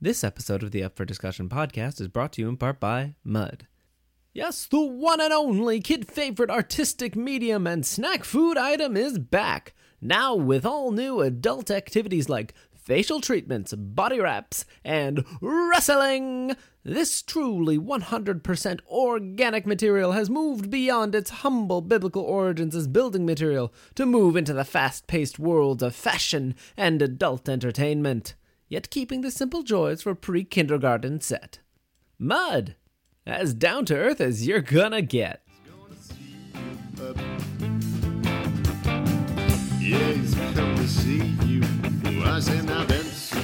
This episode of the Up for Discussion podcast is brought to you in part by Mud. Yes, the one and only kid favorite artistic medium and snack food item is back. Now with all new adult activities like facial treatments, body wraps, and wrestling. This truly 100% organic material has moved beyond its humble biblical origins as building material to move into the fast paced worlds of fashion and adult entertainment, yet keeping the simple joys for pre kindergarten set. Mud! As down to earth as you're gonna get. Benson,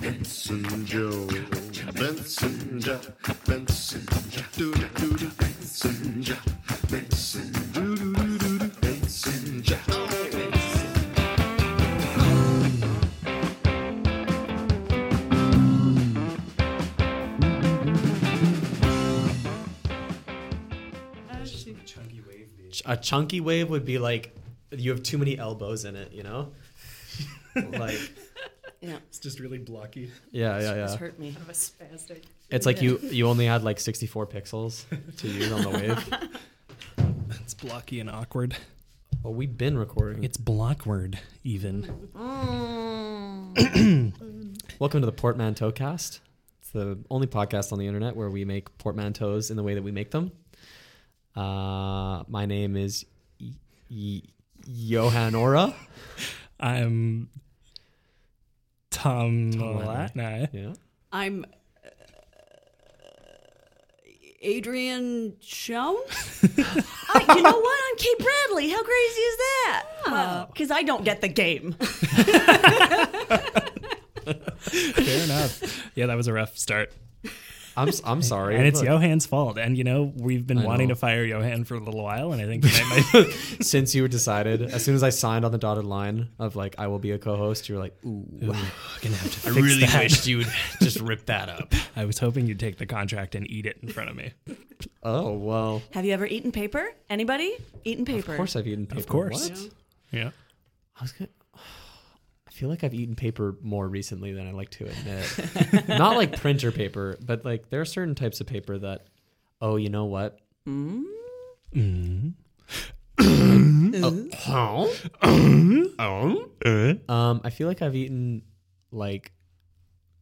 Benson, Joe, Benson, Benson, Benson, Benson, Benson. A chunky wave would be like you have too many elbows in it, you know? like Yeah, It's just really blocky. yeah, yeah, this yeah. hurt me. of a spastic. It's like you you only had like 64 pixels to use on the wave. It's blocky and awkward. Well, we've been recording. It's blockward, even. Mm. Welcome to the Portmanteau cast. It's the only podcast on the internet where we make portmanteaus in the way that we make them. Uh, my name is y- y- Johan Ora. I'm Tom Tom Latna. Yeah. I'm uh, Adrian Schoen. I, you know what? I'm Kate Bradley. How crazy is that? Because I don't get the game. Fair enough. Yeah, that was a rough start. I'm s- I'm sorry. And it's Look, Johan's fault. And, you know, we've been I wanting know. to fire Johan for a little while. And I think tonight might. since you decided as soon as I signed on the dotted line of like I will be a co-host, you were like, ooh. Ooh, gonna have to fix. I really wished you'd just rip that up. I was hoping you'd take the contract and eat it in front of me. Oh well. Have you ever eaten paper? Anybody? Eaten paper? Of course I've eaten paper. Of course. What? Yeah. I was gonna. I feel like I've eaten paper more recently than I like to admit. Not like printer paper, but like there are certain types of paper that, oh, you know what? Mm. Um, I feel like I've eaten like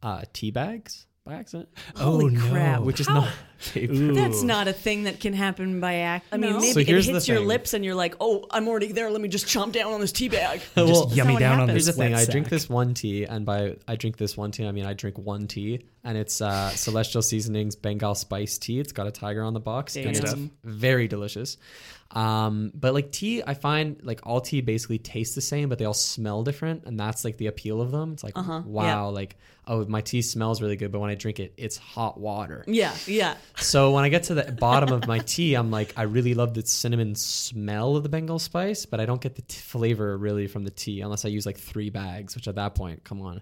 uh tea bags by accident, Holy oh, no. crap. which is How- not paper. Ooh. That's not a thing that can happen by act. I mean, No. maybe So it hits your thing. lips and you're like, "Oh, I'm already there. Let me just chomp down on this tea bag." Well, Just That's yummy not what down on this Here's the thing: wet I drink this one tea, and by I drink this one tea, I mean I drink one tea, and it's uh, Celestial Seasonings Bengal Spice Tea. It's got a tiger on the box, and it's very delicious. Um, but like tea, I find like all tea basically tastes the same, but they all smell different, and that's like the appeal of them. It's like Uh-huh, wow, like oh my tea smells really good, but when I drink it, it's hot water. Yeah, yeah. So when I get to the bottom of my tea, I'm like, I really love the cinnamon smell of the Bengal spice, but I don't get the t- flavor really from the tea unless I use like three bags, which at that point, come on.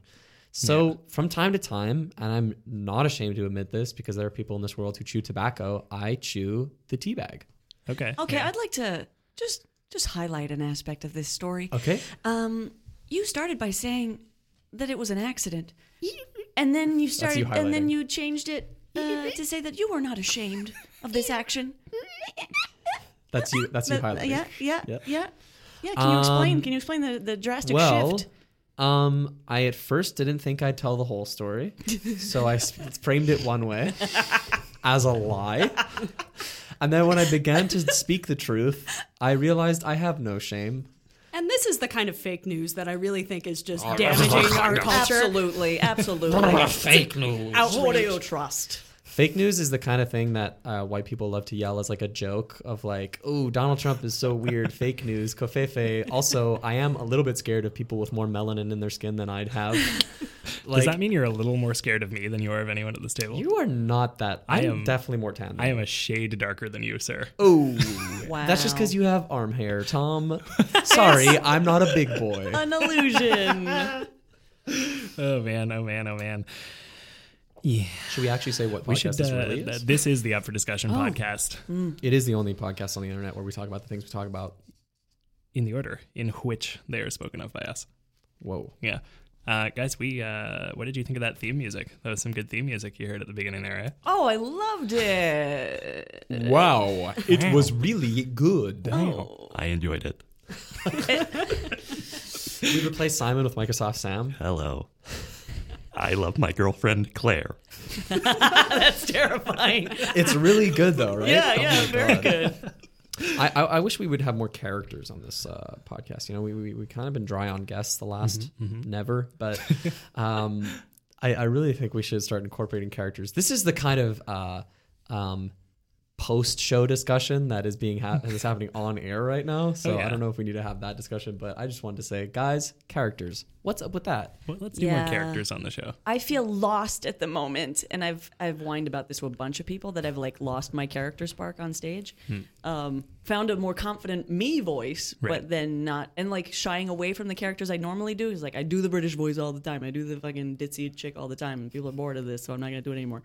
So from time to time, and I'm not ashamed to admit this because there are people in this world who chew tobacco, I chew the tea bag. Okay. Okay, yeah. I'd like to just just highlight an aspect of this story. Okay. Um, you started by saying that it was an accident, and then you started, you and then you changed it uh, to say that you were not ashamed of this action. That's you. That's you That- highlighting. yeah, yeah, Yep. yeah, yeah. Can you explain? Um, Can you explain the the drastic Well, shift? um, I at first didn't think I'd tell the whole story, so I s- framed it one way as a lie. And then when I began to speak the truth, I realized I have no shame. And this is the kind of fake news that I really think is just damaging our culture. Absolutely, absolutely. Fake news. What do you trust? Fake news is the kind of thing that uh, white people love to yell as like a joke of like, "Oh, Donald Trump is so weird." Fake news, covfefe. Also, I am a little bit scared of people with more melanin in their skin than I'd have. Like, Does that mean you're a little more scared of me than you are of anyone at this table? you are not that? I I'm am- definitely more tan. Than I am you. a shade darker than you, sir. Oh, Wow. that's just because you have arm hair, Tom. Sorry, I'm not a big boy. an illusion. Oh man, oh man, oh man. Yeah. Should we actually say what podcast We should. this Uh, really th- is? this is the Up for Discussion Oh. podcast It is the only podcast on the internet where we talk about the things we talk about. in the order in which they are spoken of by us. Whoa. Yeah. Uh, guys, we uh, what did you think of that theme music? That was some good theme music you heard at the beginning there, eh? Oh, I loved it. Wow, it was really good. I enjoyed it. We replaced Simon with Microsoft Sam. Hello. I love my girlfriend Claire. That's terrifying. It's really good though, right? Yeah, Oh yeah, very God. good. I, I, I wish we would have more characters on this uh, podcast. You know, we, we we kind of been dry on guests the last never, but um, I, I really think we should start incorporating characters. This is the kind of uh, um, post show discussion that is being ha- that is happening on air right now. So Oh, yeah. I don't know if we need to have that discussion, but I just wanted to say, guys, characters. What's up with that? Well, let's do Yeah. more characters on the show. I feel lost at the moment, and I've I've whined about this to a bunch of people that I've like lost my character spark on stage. Um, found a more confident me voice, Right. but then not, and like shying away from the characters I normally do. Is like I do the British voice all the time. I do the fucking ditzy chick all the time, and people are bored of this, so I'm not gonna do it anymore.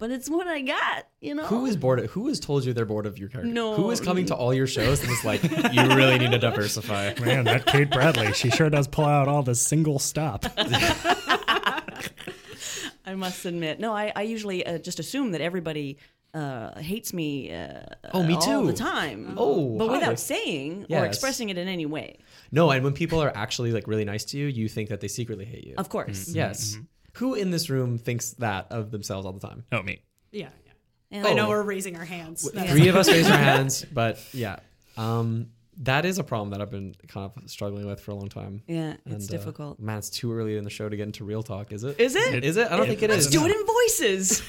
But it's what I got, you know. Who is bored? Of, who has told you they're bored of your character? No. Who is coming to all your shows and is like, you really need to diversify? Man, that Kate Bradley, she sure does pull out all the single stop. I must admit, no, I, I usually uh, just assume that everybody uh, hates me. Uh, Oh, me all too. the time. Oh, but hi. without saying or expressing it in any way. No, and when people are actually like really nice to you, you think that they secretly hate you. Of course. Yes. Who in this room thinks that of themselves all the time? Oh, me. Yeah, yeah. And I know we're raising our hands. That's- Three of us raise our hands, but yeah, um, that is a problem that I've been kind of struggling with for a long time. Yeah, it's And, uh, difficult. man, it's too early in the show to get into real talk, is it? Is it? Is it? I don't think it Let's is. do it in voices.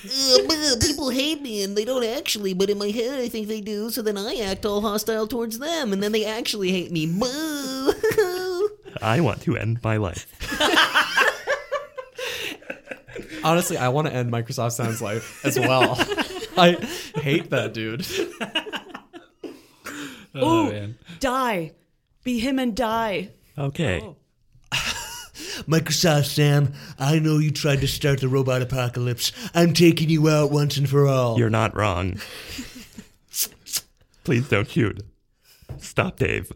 people hate me and they don't actually, but in my head I think they do, so then I act all hostile towards them, and then they actually hate me. Boo! I want to end my life. Honestly, I want to end Microsoft Sam's Life as well. I hate that dude. Oh, Ooh, man. die. Be him and die. Okay. Oh. Microsoft Sam, I know you tried to start the robot apocalypse. I'm taking you out once and for all. You're not wrong. Please don't shoot. Stop, Dave.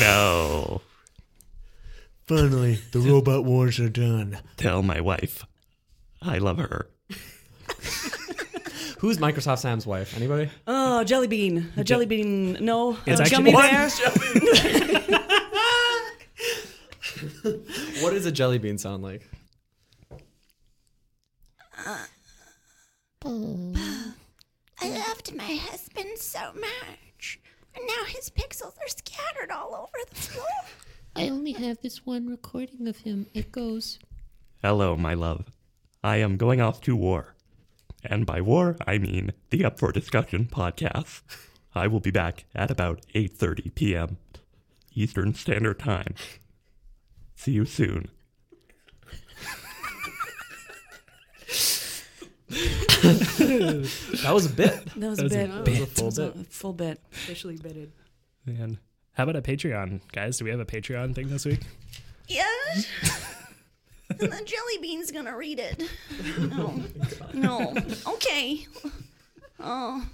no. Finally, the robot wars are done. Tell my wife. I love her. Who's Microsoft Sam's wife? Anybody? Oh, jelly bean. A jelly bean. No. It's a actually- gummy What? bear. What does a jelly bean sound like? I loved my husband so much. And now his pixels are scattered all over the floor. I only have this one recording of him. It goes. Hello, my love. I am going off to war. And by war, I mean the Up for Discussion podcast. I will be back at about 8:30 p.m. Eastern Standard Time. See you soon. That was a bit. That was a was a bit. That was a full That bit. Full bit. Officially bitted. Man. How about a Patreon, guys? Do we have a Patreon thing this week? Yes? and the jelly bean's gonna read it. No. No. Okay. Oh.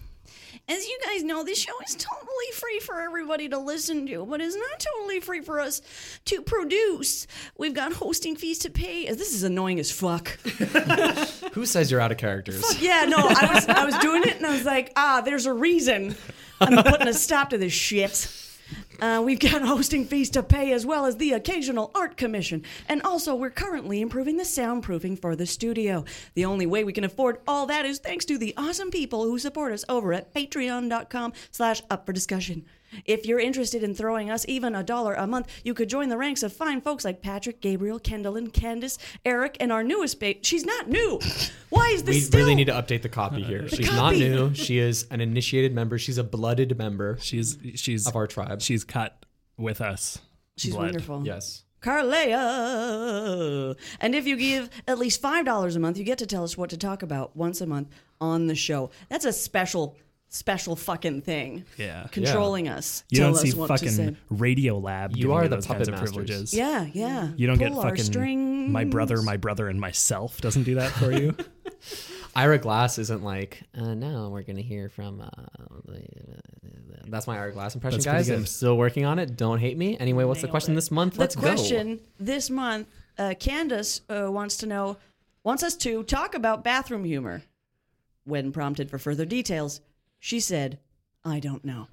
As you guys know, this show is totally free for everybody to listen to, but it's not totally free for us to produce. We've got hosting fees to pay. This is annoying as fuck. Who says you're out of characters? Yeah, no, I was I was doing it and I was like, ah, there's a reason I'm putting a stop to this shit. Uh, we've got hosting fees to pay as well as the occasional art commission. And also, we're currently improving the soundproofing for the studio. The only way we can afford all that is thanks to the awesome people who support us over at patreon.com slash up for discussion. If you're interested in throwing us even a dollar a month, you could join the ranks of fine folks like Patrick, Gabriel, Kendall, and Candace, Eric, and our newest ba- She's not new. Why is this We still? really need to update the copy here. She's not new. She is an initiated member. She's a blooded member She's she's of our tribe. she's cut with us. She's blood. wonderful. yes. Carlea. And if you give at least $5 a month, you get to tell us what to talk about once a month on the show. That's a special, special fucking thing. Yeah. Controlling us. You tell don't see us what to say. fucking Radiolab. You giving are the those puppet of masters. privileges. Yeah, yeah. You don't Pull get fucking strings. my brother, my brother, and myself doesn't do that for you. Ira Glass isn't like, uh, now we're going to hear from. Uh, that's my Ira Glass impression, That's guys. I'm still working on it. Don't hate me. Anyway, what's the question it. this month? The Let's question this month uh, Candace uh, wants to know, wants us to talk about bathroom humor. When prompted for further details, she said, "I don't know."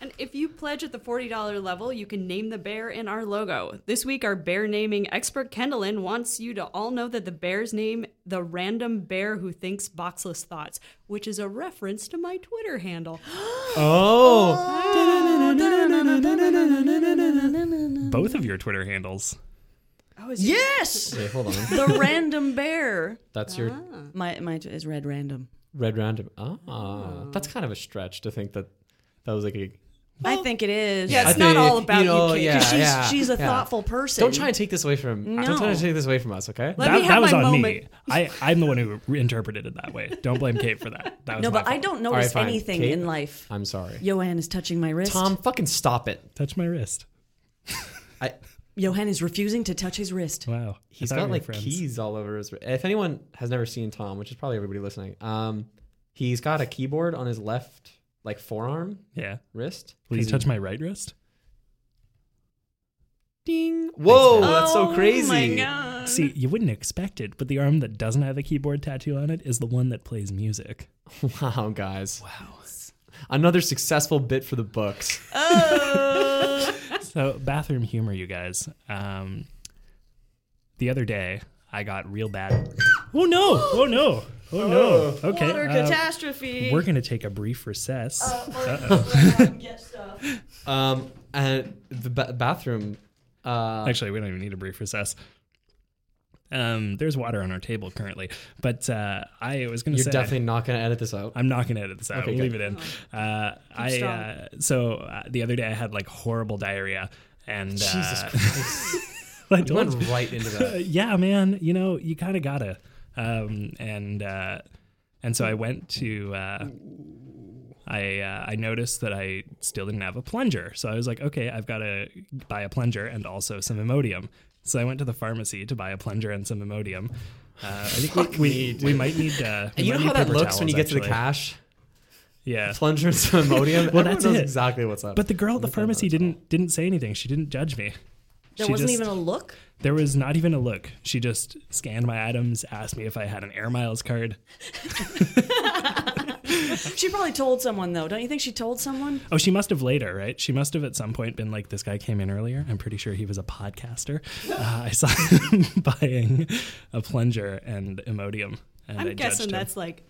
And if you pledge at the $40 level, you can name the bear in our logo. This week, our bear naming expert Kendallin wants you to all know that the bear's name, the random bear who thinks boxless thoughts, which is a reference to my Twitter handle. Oh, Both of your Twitter handles. Oh Yes, wait, hold on. the random bear. That's your ah. My my is red random. Red random. Ah, that's kind of a stretch to think that that was like a. I think it is. Yeah, I it's not think, all about you, know, kid. yeah, she's yeah, she's a yeah. thoughtful person. Don't try and take this away from. Don't try No. to take this away from us, okay? Let that, me have that was my on moment. me. I, I'm the one who re- interpreted it that way. Don't blame Kate for that. That was No, my but I don't notice fine. anything Kate? in life. I'm sorry. Johan is touching my wrist. Tom, fucking stop it. touch my wrist. I. Johan is refusing to touch his wrist. Wow, He's got like friends. keys all over his. If anyone has never seen Tom, which is probably everybody listening, um, he's got a keyboard on his left, like forearm Yeah. wrist. Will you 'Cause touch he- my right wrist? Ding! Whoa, that's so Oh crazy. my god. See, you wouldn't expect it, but the arm that doesn't have a keyboard tattoo on it is the one that plays music. Wow, guys. Wow. Another successful bit for the books. So, bathroom humor, you guys. Um, the other day, I got real bad. Oh no! Oh no! Oh no! Okay, Water uh, catastrophe. we're gonna take a brief recess. Um, and the ba- bathroom. Uh, Actually, we don't even need a brief recess. Um, there's water on our table currently, but uh, I was gonna say you're say definitely not going to edit this out. I'm not gonna edit this out. Okay, we'll leave it in. Uh, I uh, so uh, the other day I had like horrible diarrhea, and Jesus uh, Christ. I You told went right into that. yeah, man. You know, you kind of gotta. Um, and uh, and so I went to. Uh, I uh, I noticed that I still didn't have a plunger, so I was like, okay, I've got to buy a plunger and also some Imodium. So I went to the pharmacy to buy a plunger and some Imodium. Uh, I think we, we, we might need. Uh, we And you might know how that paper looks when you towels, get to the actually. cash? Yeah. Plunger and some Imodium. Well, Everyone that's knows it. exactly what's up. But the girl at the pharmacy didn't didn't say anything. She didn't judge me. there She wasn't just- even a look. There was not even a look. She just scanned my items, asked me if I had an Air Miles card. She probably told someone though. Don't you think she told someone? Oh, she must have later, right? She must have at some point been like, this guy came in earlier. I'm pretty sure he was a podcaster. Uh, I saw him buying a plunger and Imodium. And I I'm guessing judged him. that's like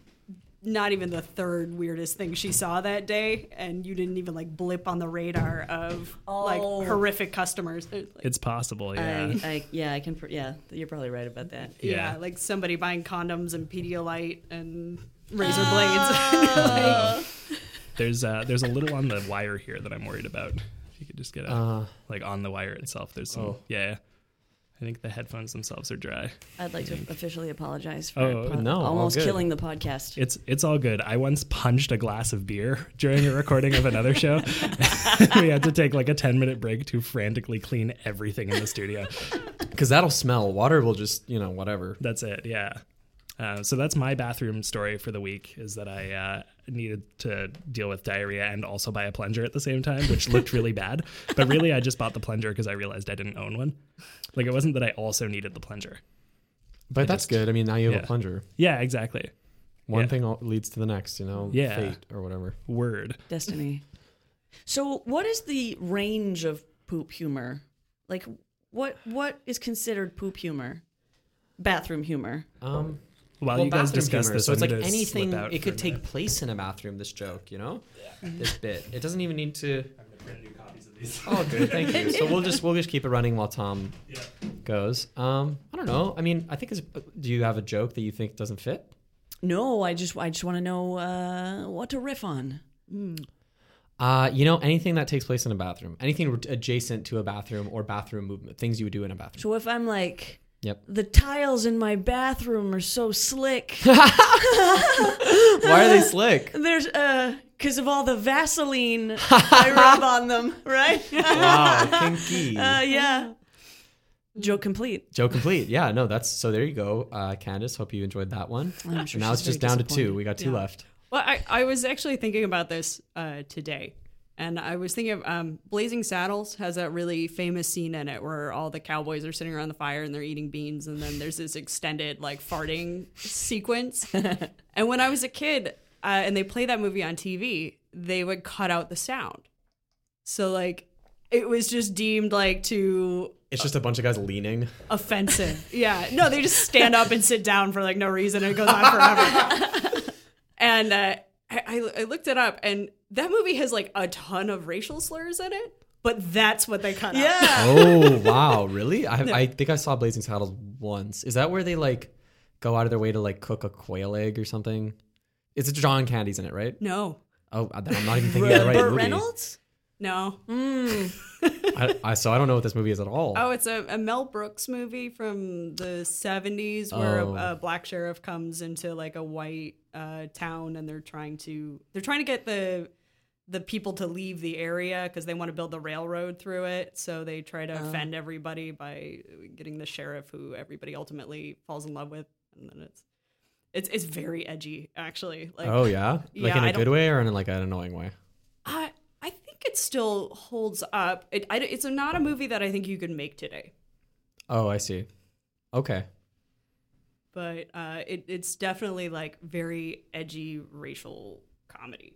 not even the third weirdest thing she saw that day, and you didn't even like blip on the radar of Oh. like horrific customers. Like, It's possible, yeah. I, I, yeah, I can. Yeah, you're probably right about that. yeah. yeah. like somebody buying condoms and Pedialyte and razor Ah. blades. There's uh, there's a little on the wire here that I'm worried about. If you could just get a, Uh, like on the wire itself. There's some, Oh. yeah. I think the headphones themselves are dry. I'd like to officially apologize for Oh, po- no, almost killing the podcast. It's it's all good. I once punched a glass of beer during a recording of another show. we had to take like a 10 minute break to frantically clean everything in the studio. Because that'll smell. Water will just, you know, whatever. That's it. Yeah. Uh, so that's my bathroom story for the week is that I uh, needed to deal with diarrhea and also buy a plunger at the same time, which looked really bad. But really, I just bought the plunger because I realized I didn't own one. Like it wasn't that I also needed the plunger. But that's just- good. I mean, now you have yeah. a plunger. Yeah, exactly. One Yeah. thing leads to the next, you know, Yeah. fate or whatever. Word. Destiny. So, what is the range of poop humor? Like, what what is considered poop humor? Bathroom humor. Um, While well, you guys bathroom discuss humor. this, so it's I'm like anything. It could take minute. place in a bathroom. This joke, you know, this bit. It doesn't even need to. Oh, good. Thank you. So we'll just we'll just keep it running while Tom goes. Um, I don't know. I mean, I think it's. Do you have a joke that you think doesn't fit? No, I just I just want to know uh, what to riff on. Uh, you know, anything that takes place in a bathroom, anything adjacent to a bathroom or bathroom movement, things you would do in a bathroom. So if I'm like, Yep. the tiles in my bathroom are so slick. Why are they slick? There's uh, because of all the Vaseline I rub on them, right? Wow, kinky. Uh, yeah. Joke complete. Joke complete. Yeah, no, that's so. There you go, uh, Candace. Hope you enjoyed that one. I'm sure now she's it's just very down to two. We got two Yeah. left. Well, I, I was actually thinking about this uh, today, And I was thinking of um, Blazing Saddles has that really famous scene in it where all the cowboys are sitting around the fire and they're eating beans, and then there's this extended like farting sequence. and when I was a kid, uh, and they play that movie on TV, they would cut out the sound. So like, it was just deemed like too It's just a bunch of guys leaning. offensive. yeah. No, they just stand up and sit down for like no reason and it goes on forever. and uh, I, I I looked it up and that movie has like a ton of racial slurs in it, but that's what they cut out. Yeah. Oh wow, really? I I think I saw Blazing Saddles once. Is that where they like go out of their way to like cook a quail egg or something? It's John Candy's in it, right? No. Oh, then I'm not even thinking of the right Burt movie. Reynolds? No. Mm. I, I, so I don't know what this movie is at all. Oh, it's a, a Mel Brooks movie from the 70s where Oh. a, a black sheriff comes into like a white uh, town and they're trying to they're trying to get the the people to leave the area because they want to build the railroad through it. So they try to offend everybody by getting the sheriff who everybody ultimately falls in love with, and then it's it's it's very edgy actually. Like oh yeah, like Yeah, in a I good way or in like an annoying way. I I think it still holds up. It, I, it's not a movie that I think you could make today. Oh, I see. Okay. But uh, it, it's definitely like very edgy racial comedy.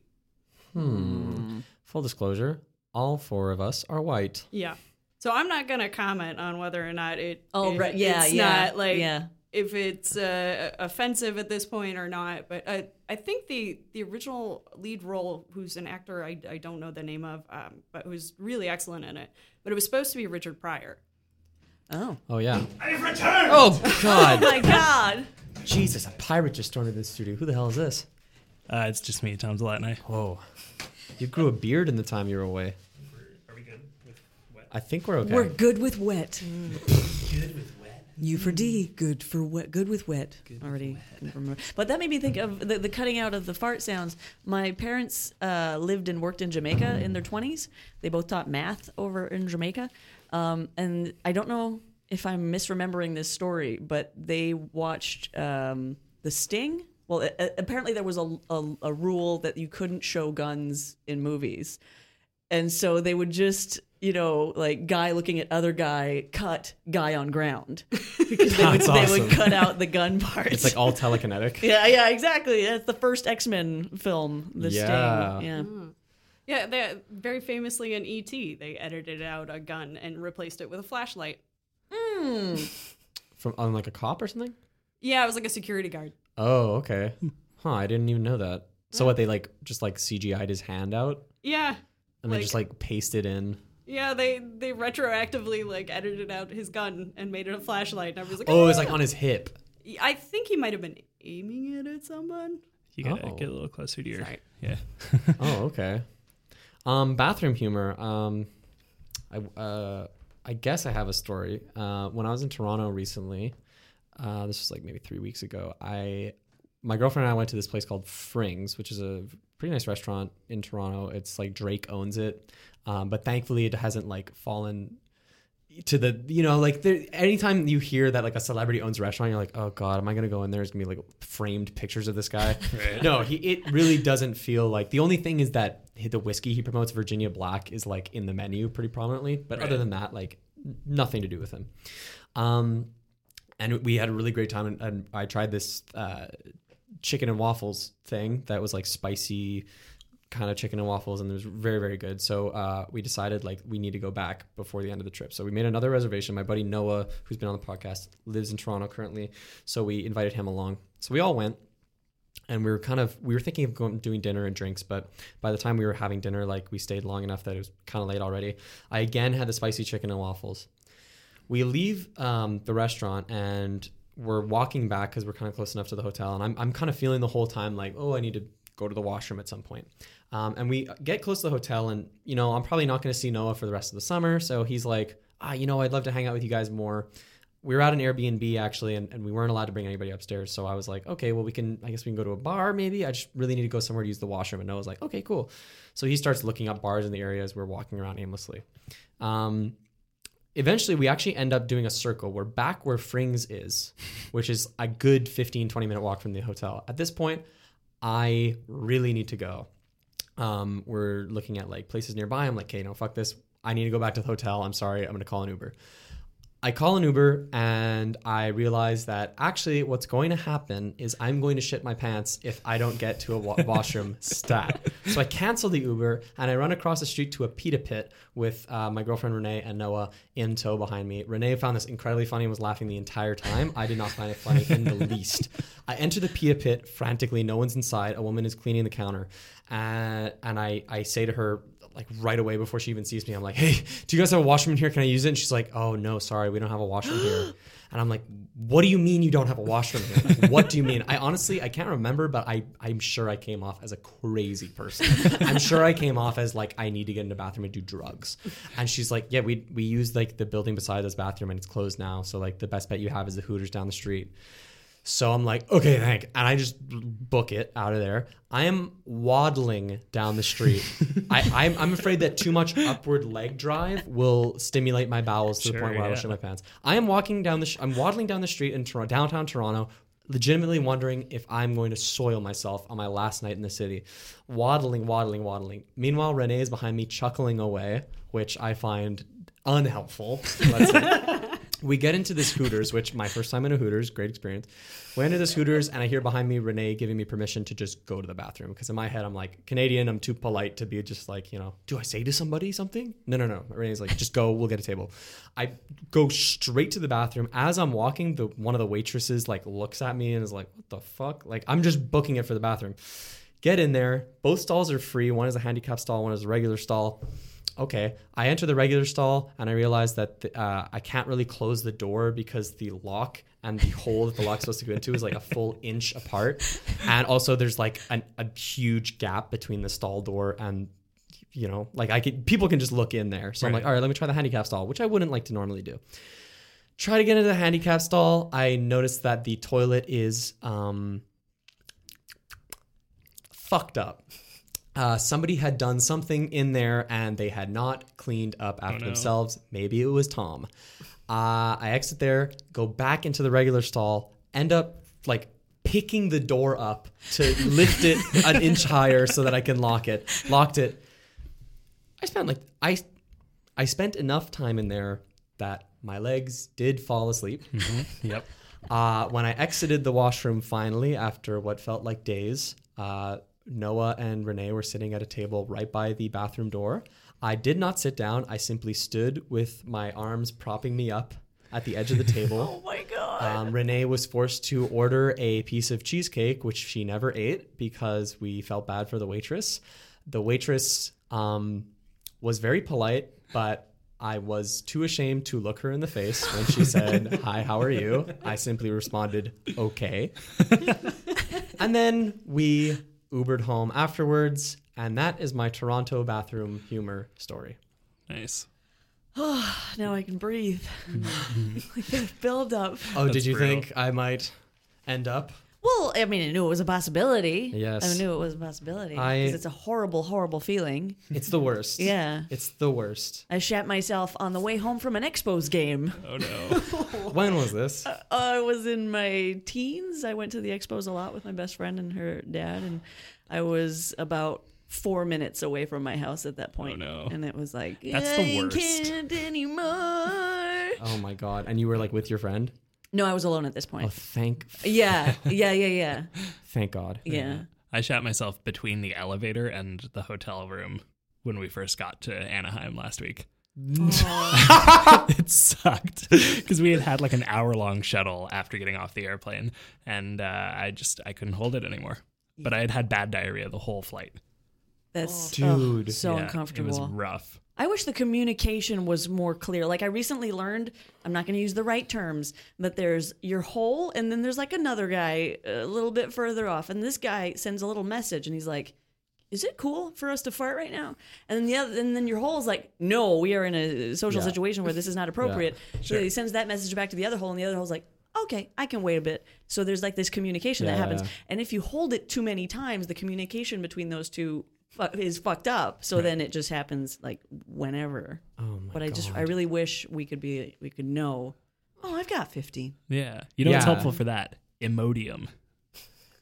Hmm. Full disclosure: all four of us are white. Yeah. So I'm not gonna comment on whether or not it. Oh, it- right. Yeah, it's yeah, Not like yeah. if it's uh, offensive at this point or not. But I, I think the the original lead role, who's an actor I, I don't know the name of, um, but who's really excellent in it. But it was supposed to be Richard Pryor. Oh. Oh yeah. I've returned. Oh God. oh My God. Jesus! A pirate just stormed into the studio. Who the hell is this? Uh, it's just me, Tom Zalatni. Whoa. You grew a beard in the time you were away. Are we good with wet? I think we're okay. We're good with wet. good with wet. U for D, good for wet. Good with wet. Already. remember. But that made me think of the, the cutting out of the fart sounds. My parents uh, lived and worked in Jamaica in their 20s. They both taught math over in Jamaica. Um, and I don't know if I'm misremembering this story, but they watched um, The Sting. Well, a- a- apparently there was a, a, a rule that you couldn't show guns in movies and so they would just you know like guy looking at other guy cut guy on ground because they would, That's they would cut out the gun part. It's like all telekinetic. yeah yeah exactly that's the first x-men film the Yeah. sting yeah Yeah, they very famously in ET, they edited out a gun and replaced it with a flashlight. From on like a cop or something. Yeah, it was like a security guard. Oh, okay. Huh, I didn't even know that. So what they like just like CGI'd his hand out Yeah, and then Like- just like pasted in. yeah, they they retroactively like edited out his gun and made it a flashlight, and everybody's like, Oh, it's like "Ah!" on his hip. I think he might have been aiming it at someone. You gotta Oh. get a little closer to your. Sorry. Yeah. Oh, okay. Um, bathroom humor. Um, I uh, I guess I have a story. Uh, when I was in Toronto recently, uh, this was like maybe three weeks ago. I, my girlfriend and I went to this place called Frings, which is a pretty nice restaurant in Toronto. It's like Drake owns it, um, but thankfully it hasn't like fallen to the you know like there, anytime you hear that like a celebrity owns a restaurant you're like oh god am i gonna go in there it's gonna be like framed pictures of this guy no he it really doesn't feel like the only thing is that the whiskey he promotes virginia black is like in the menu pretty prominently. But other than that like nothing to do with him. Um and we had a really great time and, and i tried this uh chicken and waffles thing that was like spicy kind of chicken and waffles and it was very very good. So uh, we decided like we need to go back before the end of the trip. So we made another reservation. My buddy noah who's been on the podcast lives in toronto currently. So we invited him along. So we all went and we were kind of we were thinking of going doing dinner and drinks but by the time we were having dinner like we stayed long enough that it was kind of late already. I again had the spicy chicken and waffles. We leave um, the restaurant and we're walking back because we're kind of close enough to the hotel and I'm, I'm kind of feeling the whole time like oh i need to go to the washroom at some point. Um, and we get close to the hotel and you know i'm probably not going to see noah for the rest of the summer so he's like ah you know i'd love to hang out with you guys more we were at an airbnb actually and, and we weren't allowed to bring anybody upstairs so i was like okay well we can i guess we can go to a bar maybe i just really need to go somewhere to use the washroom and noah's like okay cool so he starts looking up bars in the area as we're walking around aimlessly um, eventually we actually end up doing a circle we're back where frings is which is a good 15 20 minute walk from the hotel at this point i really need to go Um, we're looking at like places nearby. I'm like, okay, no, fuck this. I need to go back to the hotel. I'm sorry. I'm gonna call an Uber. I call an Uber and I realize that actually what's going to happen is I'm going to shit my pants if I don't get to a wa- washroom stat. So I cancel the Uber and I run across the street to a pita pit with uh, my girlfriend Renee and Noah in tow behind me. Renee found this incredibly funny and was laughing the entire time. I did not find it funny in the least. I enter the pita pit frantically. No one's inside. A woman is cleaning the counter. And, and I, I say to her, like right away before she even sees me, I'm like, hey, do you guys have a washroom in here? Can I use it? And she's like, oh no, sorry, we don't have a washroom here. And I'm like, what do you mean you don't have a washroom here? Like, what do you mean? I honestly, I can't remember, but I, I'm sure I came off as a crazy person. I'm sure I came off as like, I need to get in the bathroom and do drugs. And she's like, yeah, we, we use like the building beside this bathroom and it's closed now. So like the best bet you have is the Hooters down the street. So I'm like, okay, thank. And I just book it out of there. I am waddling down the street. I, I'm, I'm afraid that too much upward leg drive will stimulate my bowels to the point where I will yeah. shit my pants. I am walking down the. Sh- I'm waddling down the street in Toronto, downtown Toronto, legitimately wondering if I'm going to soil myself on my last night in the city. Waddling, waddling, waddling. Meanwhile, Renee is behind me chuckling away, which I find unhelpful. We get into this Hooters, which my first time in a Hooters, great experience. We enter this Hooters, and I hear behind me Renee giving me permission to just go to the bathroom because in my head I'm like Canadian, I'm too polite to be just like you know, do I say to somebody something? No, no, no. Renee's like, just go, we'll get a table. I go straight to the bathroom. As I'm walking, the one of the waitresses like looks at me and is like, what the fuck? Like I'm just booking it for the bathroom. Get in there. Both stalls are free. One is a handicap stall. One is a regular stall okay i enter the regular stall and i realize that the, uh, i can't really close the door because the lock and the hole that the lock's supposed to go into is like a full inch apart. And also there's like an, a huge gap between the stall door and you know like i could people can just look in there. So i'm like all right let me try the handicap stall which i wouldn't like to normally do. Try to get into the handicap stall. I noticed that the toilet is um fucked up uh, somebody had done something in there and they had not cleaned up after no. themselves. Maybe it was Tom. Uh, I exit there, go back into the regular stall, end up like picking the door up to lift it an inch higher so that I can lock it. Locked it. I spent like I I spent enough time in there that my legs did fall asleep. Yep. Uh, when I exited the washroom finally, after what felt like days, uh, Noah and Renee were sitting at a table right by the bathroom door. I did not sit down. I simply stood with my arms propping me up at the edge of the table. Oh my god. Um, Renee was forced to order a piece of cheesecake, which she never ate because we felt bad for the waitress. The waitress um, was very polite, but I was too ashamed to look her in the face when she said, Hi, how are you? I simply responded, Okay. and then we Ubered home afterwards, and that is my Toronto bathroom humor story. Nice. now I can breathe. like the build up. Oh, That's did you brutal. think I might end up? Well, I mean, I knew it was a possibility. Yes. I knew it was a possibility. Because it's a horrible, horrible feeling. It's the worst. Yeah. It's the worst. I shat myself on the way home from an Expos game. Oh no. When was this? Uh, I was in my teens. I went to the Expos a lot with my best friend and her dad, and I was about four minutes away from my house at that point. Oh, no. And it was like, That's the I can't anymore. Oh my god! And you were like with your friend? No, I was alone at this point. Oh, thank, Yeah, yeah, yeah, yeah, thank God. yeah. I shot myself between the elevator and the hotel room when we first got to Anaheim last week. it sucked because we had had like an hour long shuttle after getting off the airplane, and uh, I just I couldn't hold it anymore. But I had had bad diarrhea the whole flight. That's Dude. ugh, so Yeah, uncomfortable. It was rough. I wish the communication was more clear. Like I recently learned, I'm not going to use the right terms, but there's your hole, and then there's like another guy a little bit further off, and this guy sends a little message, and he's like, "Is it cool for us to fart right now?" And then the other, and then your hole is like, "No, we are in a social Yeah. situation where this is not appropriate." So Sure. he sends that message back to the other hole, and the other hole's like. Okay, I can wait a bit. So there's like this communication that happens, and if you hold it too many times, the communication between those two fu- is fucked up. So then it just happens like whenever. Oh my But I just I really wish we could be we could know. Oh, I've got 15. Yeah. You know what's Yeah. helpful for that? Imodium.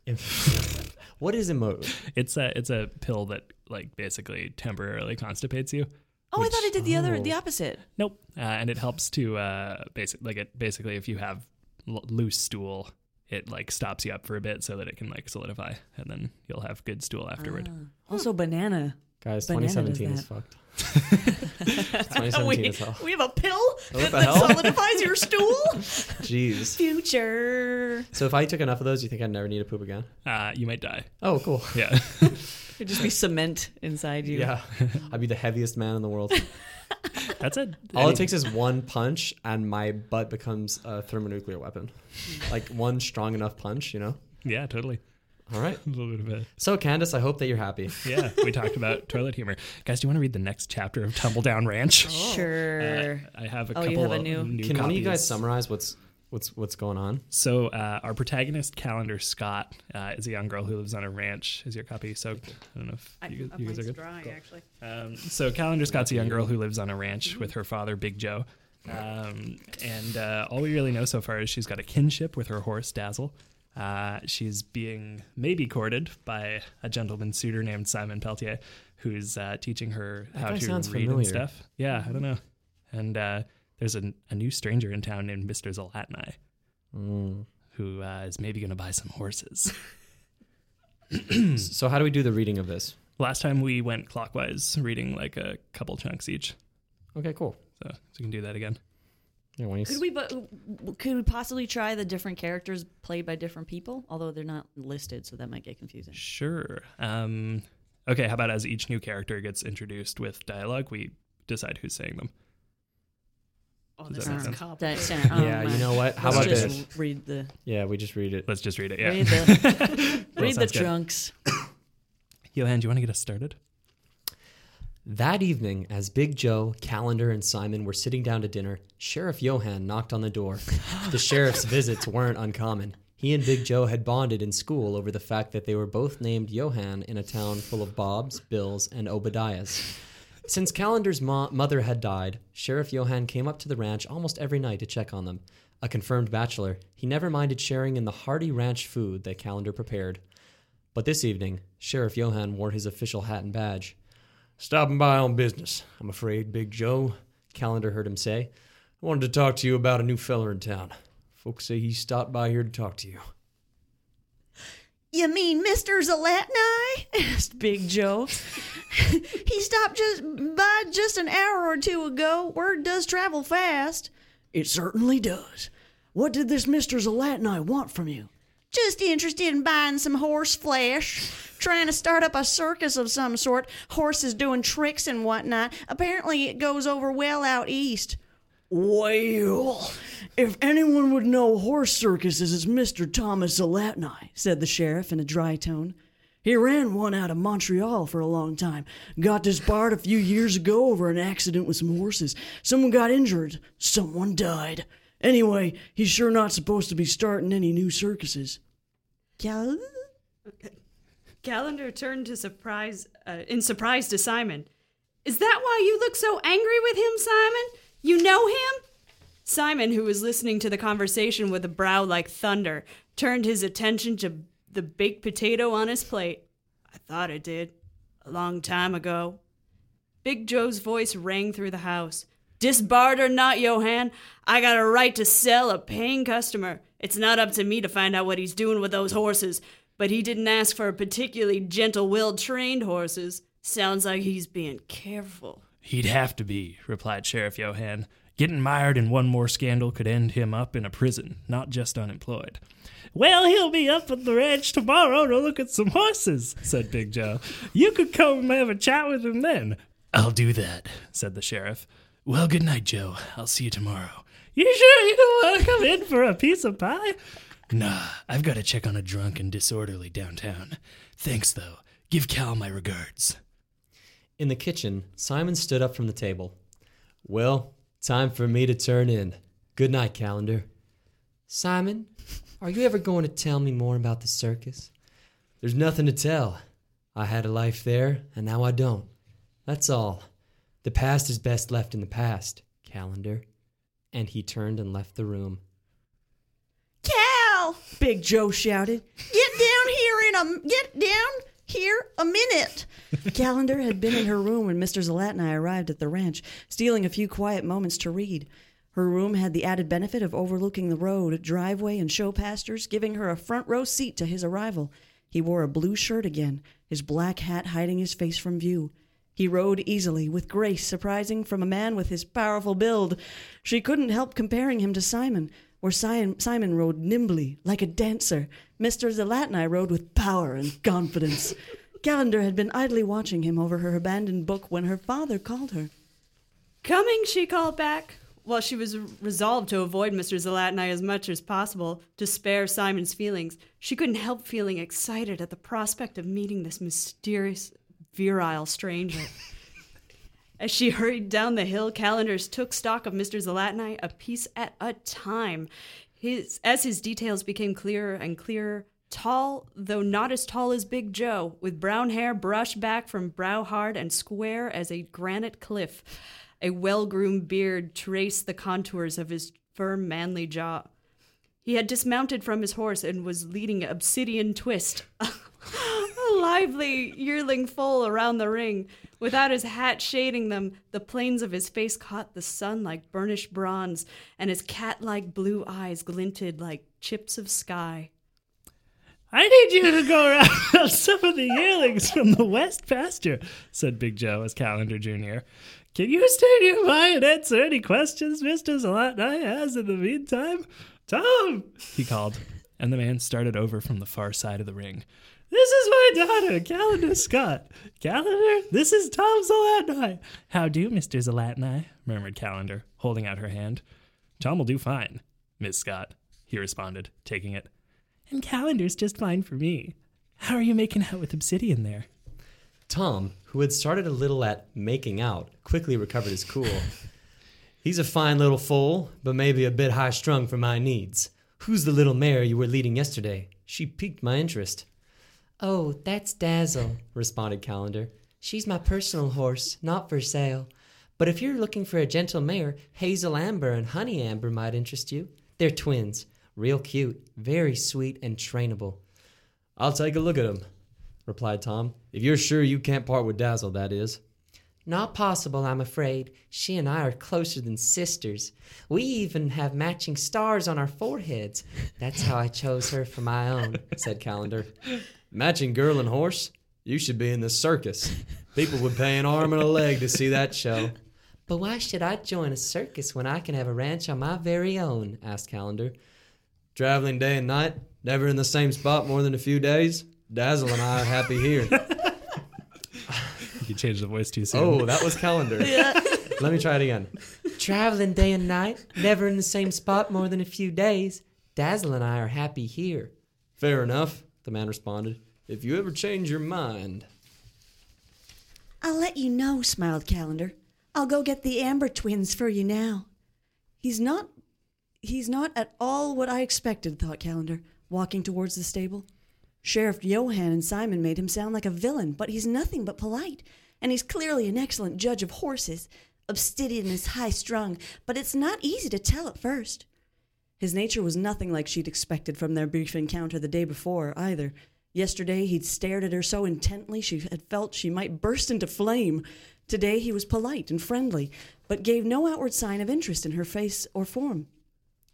What is Emote? It's a it's a pill that like basically temporarily constipates you. Oh, I thought I did the other, Oh. the opposite. Nope. Uh, and it helps to uh, basic like it basically if you have l- loose stool, it like stops you up for a bit so that it can like solidify, and then you'll have good stool afterward. Ah. Also, banana. Guys, Banana does 2017 is that. fucked. 2017 we, is hell. we have a pill What that, the that hell? solidifies your stool. Jeez. Future. So if I took enough of those, you think I'd never need to poop again? Uh, you might die. Oh, cool. Yeah. It'd just be cement inside you. Yeah. I'd be the heaviest man in the world. That's it. All it takes is one punch, and my butt becomes a thermonuclear weapon. Like one strong enough punch, you know? Yeah, totally. All right. A little bit of a So, Candace, I hope that you're happy. yeah. We talked about toilet humor, guys. Do you want to read the next chapter of Tumbledown Ranch? Sure. Uh, I have a Oh, you couple have a of new- new. Can one of you guys summarize what's what's what's going on? So uh, our protagonist, Calendar Scott, uh, is a young girl who lives on a ranch. Is your copy So I don't know if I, you, you guys mine's are good. dry, actually. Um, so Calendar Scott's a young girl who lives on a ranch with her father, Big Joe. Um, and uh, all we really know so far is she's got a kinship with her horse, Dazzle. Uh, she's being maybe courted by a gentleman suitor named Simon Peltier, who's uh, teaching her That how to sounds read and stuff. Yeah, I don't know. And uh, there's a, a new stranger in town named Mr. Zalatni Mm. who uh, is maybe going to buy some horses. So, how do we do the reading of this? Last time we went clockwise, reading like a couple chunks each. Okay, cool. So, so we can do that again. Yeah, when you Could we, but could we possibly try the different characters played by different people? Although they're not listed, so that might get confusing. Sure. Um, okay, how about as each new character gets introduced with dialogue, we decide who's saying them. Oh, Does this that make sounds sense? complicated. That- oh yeah, my. you know what? How Let's about just this? read the Yeah, we just read it. Let's just read it. Yeah. read the read the trunks. Johan, do you want to get us started? That evening, as Big Joe, Calendar, and Simon were sitting down to dinner, Sheriff Johan knocked on the door. the sheriff's visits weren't uncommon. He and Big Joe had bonded in school over the fact that they were both named Johan in a town full of Bobs, Bills, and Obadiahs. Since Calendar's mo- mother had died, Sheriff Johan came up to the ranch almost every night to check on them. A confirmed bachelor, he never minded sharing in the hearty ranch food that Calendar prepared. But this evening, Sheriff Johan wore his official hat and badge. Stopping by on business, I'm afraid, Big Joe, Calendar heard him say. I wanted to talk to you about a new feller in town. Folks say he stopped by here to talk to you. You mean Mr. Zalatni? asked Big Joe. he stopped just by just an hour or two ago. Word does travel fast. It certainly does. What did this Mr. Zalatni want from you? Just interested in buying some horse flesh. Trying to start up a circus of some sort. Horses doing tricks and whatnot. Apparently, it goes over well out east. Well, if anyone would know horse circuses, it's Mr. Thomas Zalatni, said the sheriff in a dry tone. He ran one out of Montreal for a long time. Got disbarred a few years ago over an accident with some horses. Someone got injured. Someone died. Anyway, he's sure not supposed to be starting any new circuses. Cal- Calendar turned to surprise uh, in surprise to Simon. Is that why you look so angry with him, Simon? You know him? Simon, who was listening to the conversation with a brow like thunder, turned his attention to the baked potato on his plate. I thought I did. A long time ago. Big Joe's voice rang through the house. Disbarred or not, Johan, I got a right to sell a paying customer. It's not up to me to find out what he's doing with those horses, but he didn't ask for particularly gentle willed trained horses. Sounds like he's being careful. He'd have to be, replied Sheriff Johan. Getting mired in one more scandal could end him up in a prison, not just unemployed. Well, he'll be up at the ranch tomorrow to look at some horses, said Big Joe. You could come and have a chat with him then. I'll do that, said the sheriff. Well, good night, Joe. I'll see you tomorrow. You sure you don't want to come in for a piece of pie? Nah, I've got to check on a drunk and disorderly downtown. Thanks, though. Give Cal my regards. In the kitchen, Simon stood up from the table. Well, time for me to turn in. Good night, Calendar. Simon, are you ever going to tell me more about the circus? There's nothing to tell. I had a life there, and now I don't. That's all. The past is best left in the past, Calendar. And he turned and left the room. Cal! Big Joe shouted. Get down here in a get down here a minute. Calendar had been in her room when Mr. Zalatni arrived at the ranch, stealing a few quiet moments to read. Her room had the added benefit of overlooking the road, driveway, and show pastures, giving her a front row seat to his arrival. He wore a blue shirt again, his black hat hiding his face from view. He rode easily, with grace surprising from a man with his powerful build. She couldn't help comparing him to Simon, where Simon, rode nimbly, like a dancer. Mr. Zalatni rode with power and confidence. Calendar had been idly watching him over her abandoned book when her father called her. Coming, she called back. While she was resolved to avoid Mr. Zalatni as much as possible to spare Simon's feelings, she couldn't help feeling excited at the prospect of meeting this mysterious, virile stranger. As she hurried down the hill, Calendars took stock of Mr. Zalatni piece at a time. His, as his details became clearer and clearer, tall, though not as tall as Big Joe, with brown hair brushed back from brow hard and square as a granite cliff. A well groomed beard traced the contours of his firm, manly jaw. He had dismounted from his horse and was leading Obsidian Twist, lively yearling foal around the ring. Without his hat shading them, the planes of his face caught the sun like burnished bronze, and his cat like blue eyes glinted like chips of sky. I need you to go around some of the yearlings from the West pasture, said Big Joe as Calendar Jr. Can you stay nearby and answer any questions Mr. Zalatni has in the meantime? Tom, he called, and the man started over from the far side of the ring. This is my daughter, Calendar Scott. Calendar, this is Tom Zalatni. How do, Mr. Zalatni? murmured Calendar, holding out her hand. Tom will do fine, Miss Scott, he responded, taking it. And Calendar's just fine for me. How are you making out with Obsidian there? Tom, who had started a little at making out, quickly recovered his cool. He's a fine little foal, but maybe a bit high strung for my needs. Who's the little mare you were leading yesterday? She piqued my interest. Oh, that's Dazzle, responded Calendar. She's my personal horse, not for sale. But if you're looking for a gentle mare, Hazel Amber and Honey Amber might interest you. They're twins, real cute, very sweet, and trainable. I'll take a look at 'em, replied Tom. If you're sure you can't part with Dazzle, that is. Not possible, I'm afraid. She and I are closer than sisters. We even have matching stars on our foreheads. That's how I chose her for my own. said Calendar. Matching girl and horse? You should be in the circus. People would pay an arm and a leg to see that show. But why should I join a circus when I can have a ranch on my very own? asked Calendar. Traveling day and night, never in the same spot more than a few days. Dazzle and I are happy here. You changed the voice too soon. Oh, that was Calendar. Let me try it again. Traveling day and night, never in the same spot more than a few days. Dazzle and I are happy here. Fair enough, the man responded. If you ever change your mind. I'll let you know, smiled Calendar. I'll go get the Amber twins for you now. He's not he's not at all what I expected, thought Calendar, walking towards the stable. Sheriff Johan and Simon made him sound like a villain, but he's nothing but polite, and he's clearly an excellent judge of horses. Obsidian is high strung, but it's not easy to tell at first. His nature was nothing like she'd expected from their brief encounter the day before, either. Yesterday he'd stared at her so intently she had felt she might burst into flame. Today he was polite and friendly, but gave no outward sign of interest in her face or form.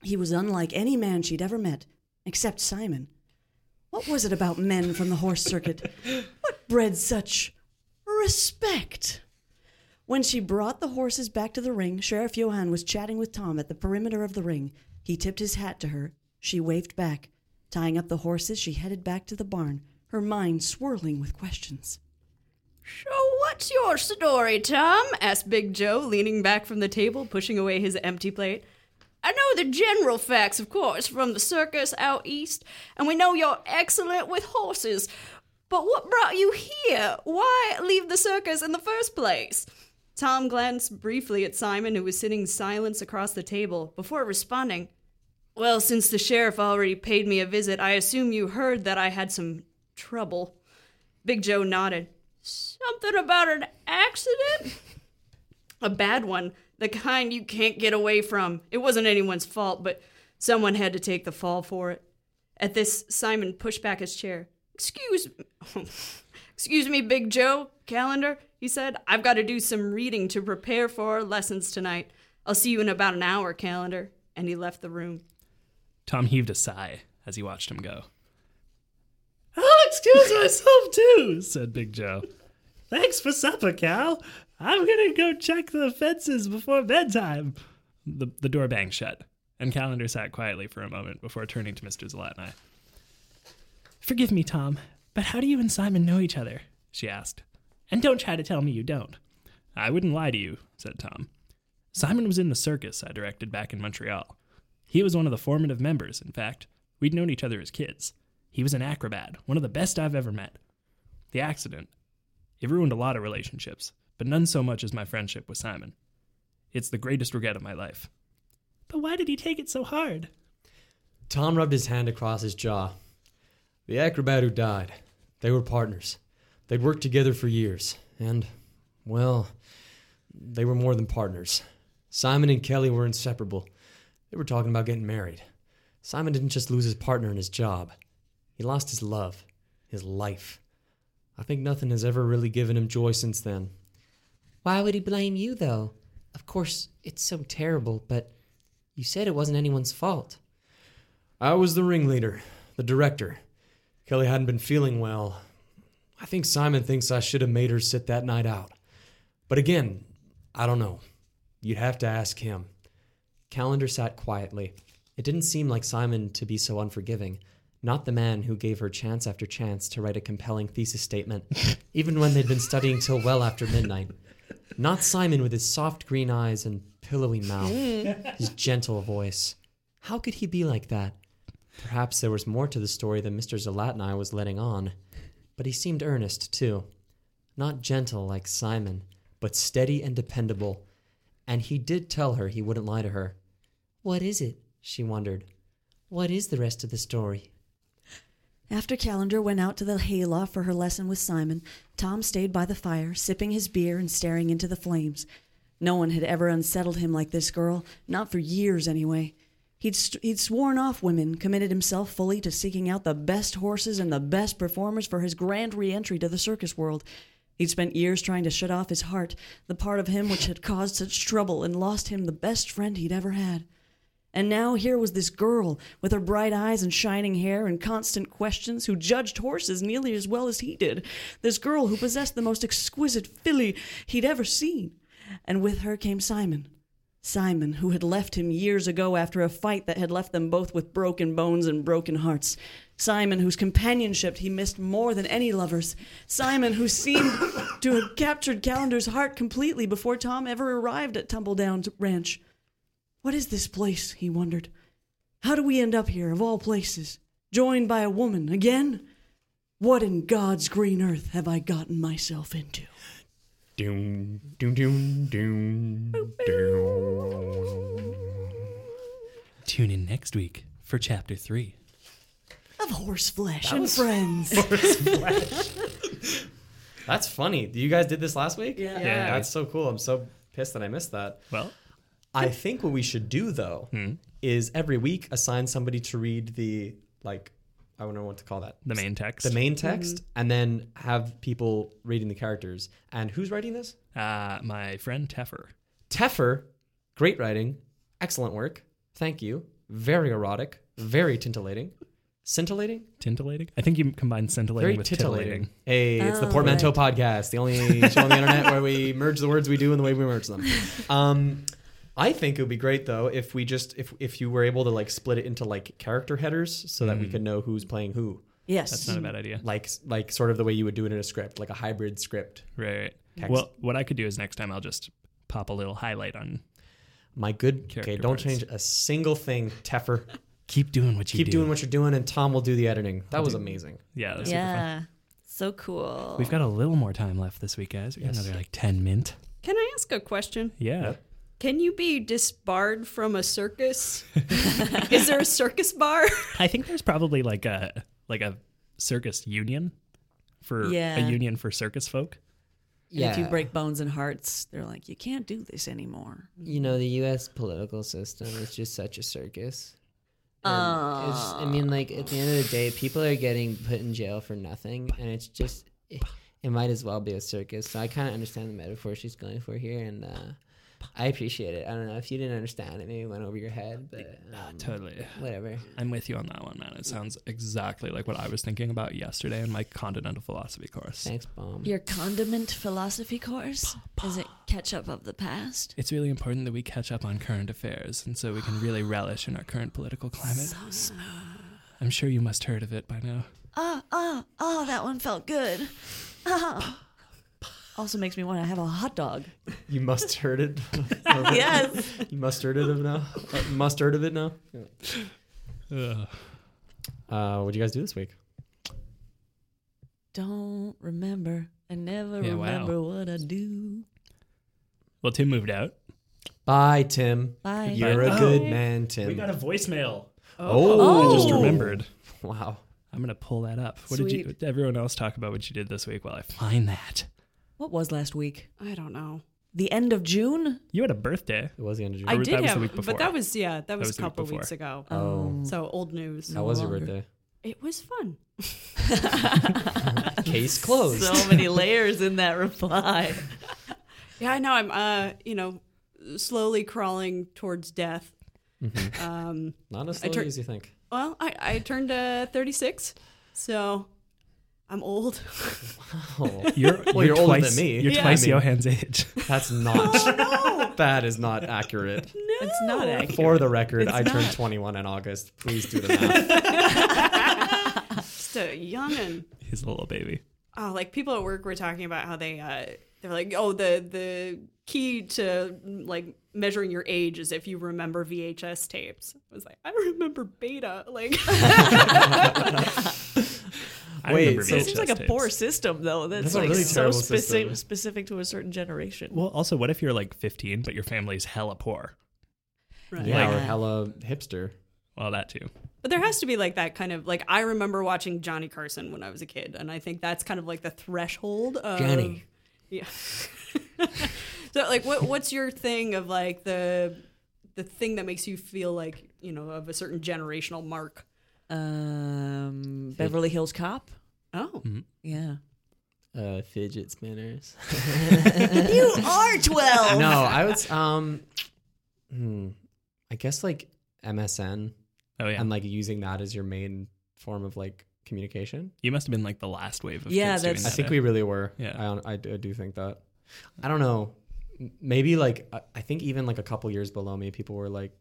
He was unlike any man she'd ever met, except Simon. What was it about men from the horse circuit? What bred such respect? When she brought the horses back to the ring, Sheriff Johan was chatting with Tom at the perimeter of the ring. He tipped his hat to her. She waved back. Tying up the horses, she headed back to the barn, her mind swirling with questions. So, what's your story, Tom? asked Big Joe, leaning back from the table, pushing away his empty plate. I know the general facts, of course, from the circus out east, and we know you're excellent with horses. But what brought you here? Why leave the circus in the first place? Tom glanced briefly at Simon, who was sitting silent across the table, before responding. Well, since the sheriff already paid me a visit, I assume you heard that I had some trouble. Big Joe nodded. Something about an accident? a bad one, the kind you can't get away from. It wasn't anyone's fault, but someone had to take the fall for it. At this, Simon pushed back his chair. Excuse me. Excuse me, Big Joe, calendar, he said. I've got to do some reading to prepare for our lessons tonight. I'll see you in about an hour, calendar. And he left the room. Tom heaved a sigh as he watched him go. I'll excuse myself too, said Big Joe. Thanks for supper, Cal. I'm gonna go check the fences before bedtime. The, the door banged shut, and Calendar sat quietly for a moment before turning to Mr. Zalatni. Forgive me, Tom, but how do you and Simon know each other? she asked. And don't try to tell me you don't. I wouldn't lie to you, said Tom. Simon was in the circus I directed back in Montreal. He was one of the formative members, in fact. We'd known each other as kids. He was an acrobat, one of the best I've ever met. The accident, it ruined a lot of relationships, but none so much as my friendship with Simon. It's the greatest regret of my life. But why did he take it so hard? Tom rubbed his hand across his jaw. The acrobat who died. They were partners. They'd worked together for years. And, well, they were more than partners. Simon and Kelly were inseparable. They were talking about getting married. Simon didn't just lose his partner and his job, he lost his love, his life. I think nothing has ever really given him joy since then. Why would he blame you, though? Of course, it's so terrible, but you said it wasn't anyone's fault. I was the ringleader, the director. Kelly hadn't been feeling well. I think Simon thinks I should have made her sit that night out. But again, I don't know. You'd have to ask him. Calendar sat quietly. It didn't seem like Simon to be so unforgiving. Not the man who gave her chance after chance to write a compelling thesis statement, even when they'd been studying till well after midnight. Not Simon with his soft green eyes and pillowy mouth, his gentle voice. How could he be like that? Perhaps there was more to the story than Mr. Zalatni was letting on. But he seemed earnest, too. Not gentle like Simon, but steady and dependable. And he did tell her he wouldn't lie to her. What is it? she wondered. What is the rest of the story? After Calendar went out to the hayloft for her lesson with Simon, Tom stayed by the fire, sipping his beer and staring into the flames. No one had ever unsettled him like this girl, not for years anyway. He'd, st- he'd sworn off women, committed himself fully to seeking out the best horses and the best performers for his grand reentry to the circus world. He'd spent years trying to shut off his heart, the part of him which had caused such trouble and lost him the best friend he'd ever had. And now here was this girl with her bright eyes and shining hair and constant questions who judged horses nearly as well as he did. This girl who possessed the most exquisite filly he'd ever seen. And with her came Simon. Simon, who had left him years ago after a fight that had left them both with broken bones and broken hearts. Simon, whose companionship he missed more than any lover's. Simon, who seemed to have captured Calendar's heart completely before Tom ever arrived at Tumbledown Ranch. What is this place? he wondered. How do we end up here, of all places? Joined by a woman again? What in God's green earth have I gotten myself into? Doom, doom, doom, doom, doom. Tune in next week for chapter three. Of horse horseflesh and friends. That's funny. You guys did this last week? Yeah. Yeah. That's so cool. I'm so pissed that I missed that. Well, I think what we should do though hmm. is every week assign somebody to read the like I don't know what to call that. the main text. The main text and then have people reading the characters. And who's writing this? Uh, my friend Teffer. Teffer, great writing, excellent work. Thank you. Very erotic, very tintillating. Scintillating? Tintillating? I think you combine scintillating Very with titillating. titillating. Hey, it's the Oh, Portmanteau right. podcast, the only show on the internet where we merge the words we do and the way we merge them. Um, I think it would be great though if we just if if you were able to like split it into like character headers so that we mm. could know who's playing who, Yes. That's not a bad idea. like like sort of the way you would do it in a script, like a hybrid script. Right. Text. Well, what I could do is next time I'll just pop a little highlight on. My good. Character okay, don't parts. change a single thing, Teffer. Keep doing what you Keep do. doing what you're doing, and Tom will do the editing. That was amazing. Yeah, that's super fun. Yeah. So cool. We've got a little more time left this week, guys. We got another like ten mint. Can I ask a question? Yeah. Can you be disbarred from a circus? Is there a circus bar? I think there's probably like a like a circus union for Yeah. a union for circus folk. And if you break bones and hearts, they're like, you can't do this anymore. You know, the U.S. political system is just such a circus. And it's- I mean, like at the end of the day, people are getting put in jail for nothing, and it's just it, it might as well be a circus. So I kind of understand the metaphor she's going for here, and uh, I appreciate it. I don't know if you didn't understand it, maybe it went over your head, but um, Totally. whatever. I'm with you on that one, man. It sounds exactly like what I was thinking about yesterday in my continental philosophy course. Thanks, bomb. Your condiment philosophy course? Is it ketchup of the past? It's really important that we catch up on current affairs, and so we can really relish in our current political climate. So smooth. I'm sure you must heard of it by now. Oh, oh, oh, that one felt good. Oh. Also makes me want to have a hot dog. You must heard it. Yes. You mustard it of now. Uh, mustard of it now. Ugh. Uh, what do you guys do this week? Don't remember. I never Yeah, wow. remember what I do. Well, Tim moved out. Bye, Tim. Bye. You're a Oh. good man, Tim. We got a voicemail. oh, I just remembered. Wow. I'm gonna pull that up. What did you? Sweet. Everyone else talk about what you did this week while I find that? What was last week? I don't know. The end of June? You had a birthday. It was the end of June. I was- did that was the have, week before. but that was yeah, that was, was the a week couple before. weeks ago. oh. So old news. How was your longer. birthday? It was fun. Case closed. So many layers in that reply. Yeah, I know. I'm uh, you know, slowly crawling towards death. Mm-hmm. Um, Not as I slowly tur- as you think. well, I I turned uh, 36, so I'm old. Oh, You're, Well, you're older twice, than me. You're Yeah. twice I mean- Johan's age. that's not. No, That is not accurate. No, It's not accurate. For the record, It's I turned 21 in August. Please do the math. Just a youngin'. He's a little baby. Oh, like people at work were talking about how they uh they're like, oh, the the key to like measuring your age is if you remember VHS tapes. I was like, I remember Beta. Like, I Wait, remember so- It seems like a VHS poor system, though. That's, That's a like really so terrible specific specific to a certain generation. Well, also, what if you're like 15 but your family's hella poor? right. yeah, Like- or hella hipster. Well, that too. But there has to be like that kind of like I remember watching Johnny Carson when I was a kid, and I think that's kind of like the threshold of Johnny. Yeah. so like, what what's your thing of like the the thing that makes you feel like you know of a certain generational mark? Um, Beverly Hills Cop. Oh, Yeah. Uh, fidget spinners. You are twelve. no, I was um, hmm, I guess like MSN Oh yeah, and like using that as your main form of like communication. you must have been like the last wave of Yeah, kids doing that's- I that, think eh? we really were. Yeah. I, hon- I, do- I do think that. I don't know. M- Maybe like I- I think even like a couple years below me, people were like s-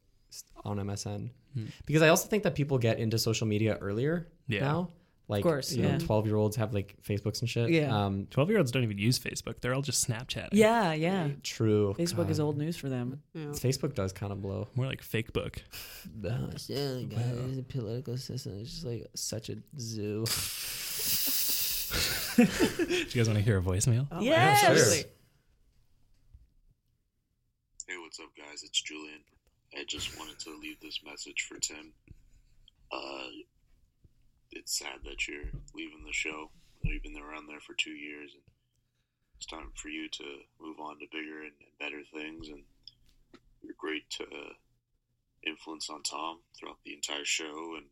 on MSN Hmm. because I also think that people get into social media earlier Yeah. now. Like, course, you know, twelve year olds have like Facebooks and shit. Yeah. Um, 12 year olds don't even use Facebook. They're all just Snapchatting. Yeah, yeah. true. Facebook is old news for them. yeah. Facebook does kind of blow. More like fake book. Oh, so, guys, the political system is just like Such a zoo. Do you guys want to hear a voicemail? Oh, Yes. absolutely. Hey, what's up, guys? It's Julian. I just wanted to leave this message for Tim. Uh, it's sad that you're leaving the show. You've been around there for two years, and it's time for you to move on to bigger and better things. And you're great uh, influence on Tom throughout the entire show, and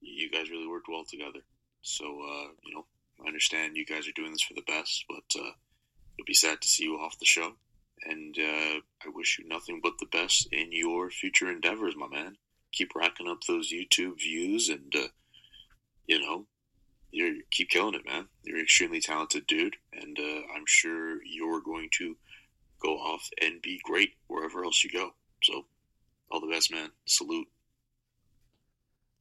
you guys really worked well together. So, uh, you know, I understand you guys are doing this for the best, but uh, it'll be sad to see you off the show and uh, I wish you nothing but the best in your future endeavors, my man. Keep racking up those YouTube views, and uh, you know, you keep killing it, man. You're an extremely talented dude, and uh, I'm sure you're going to go off and be great wherever else you go. So, all the best, man. Salute.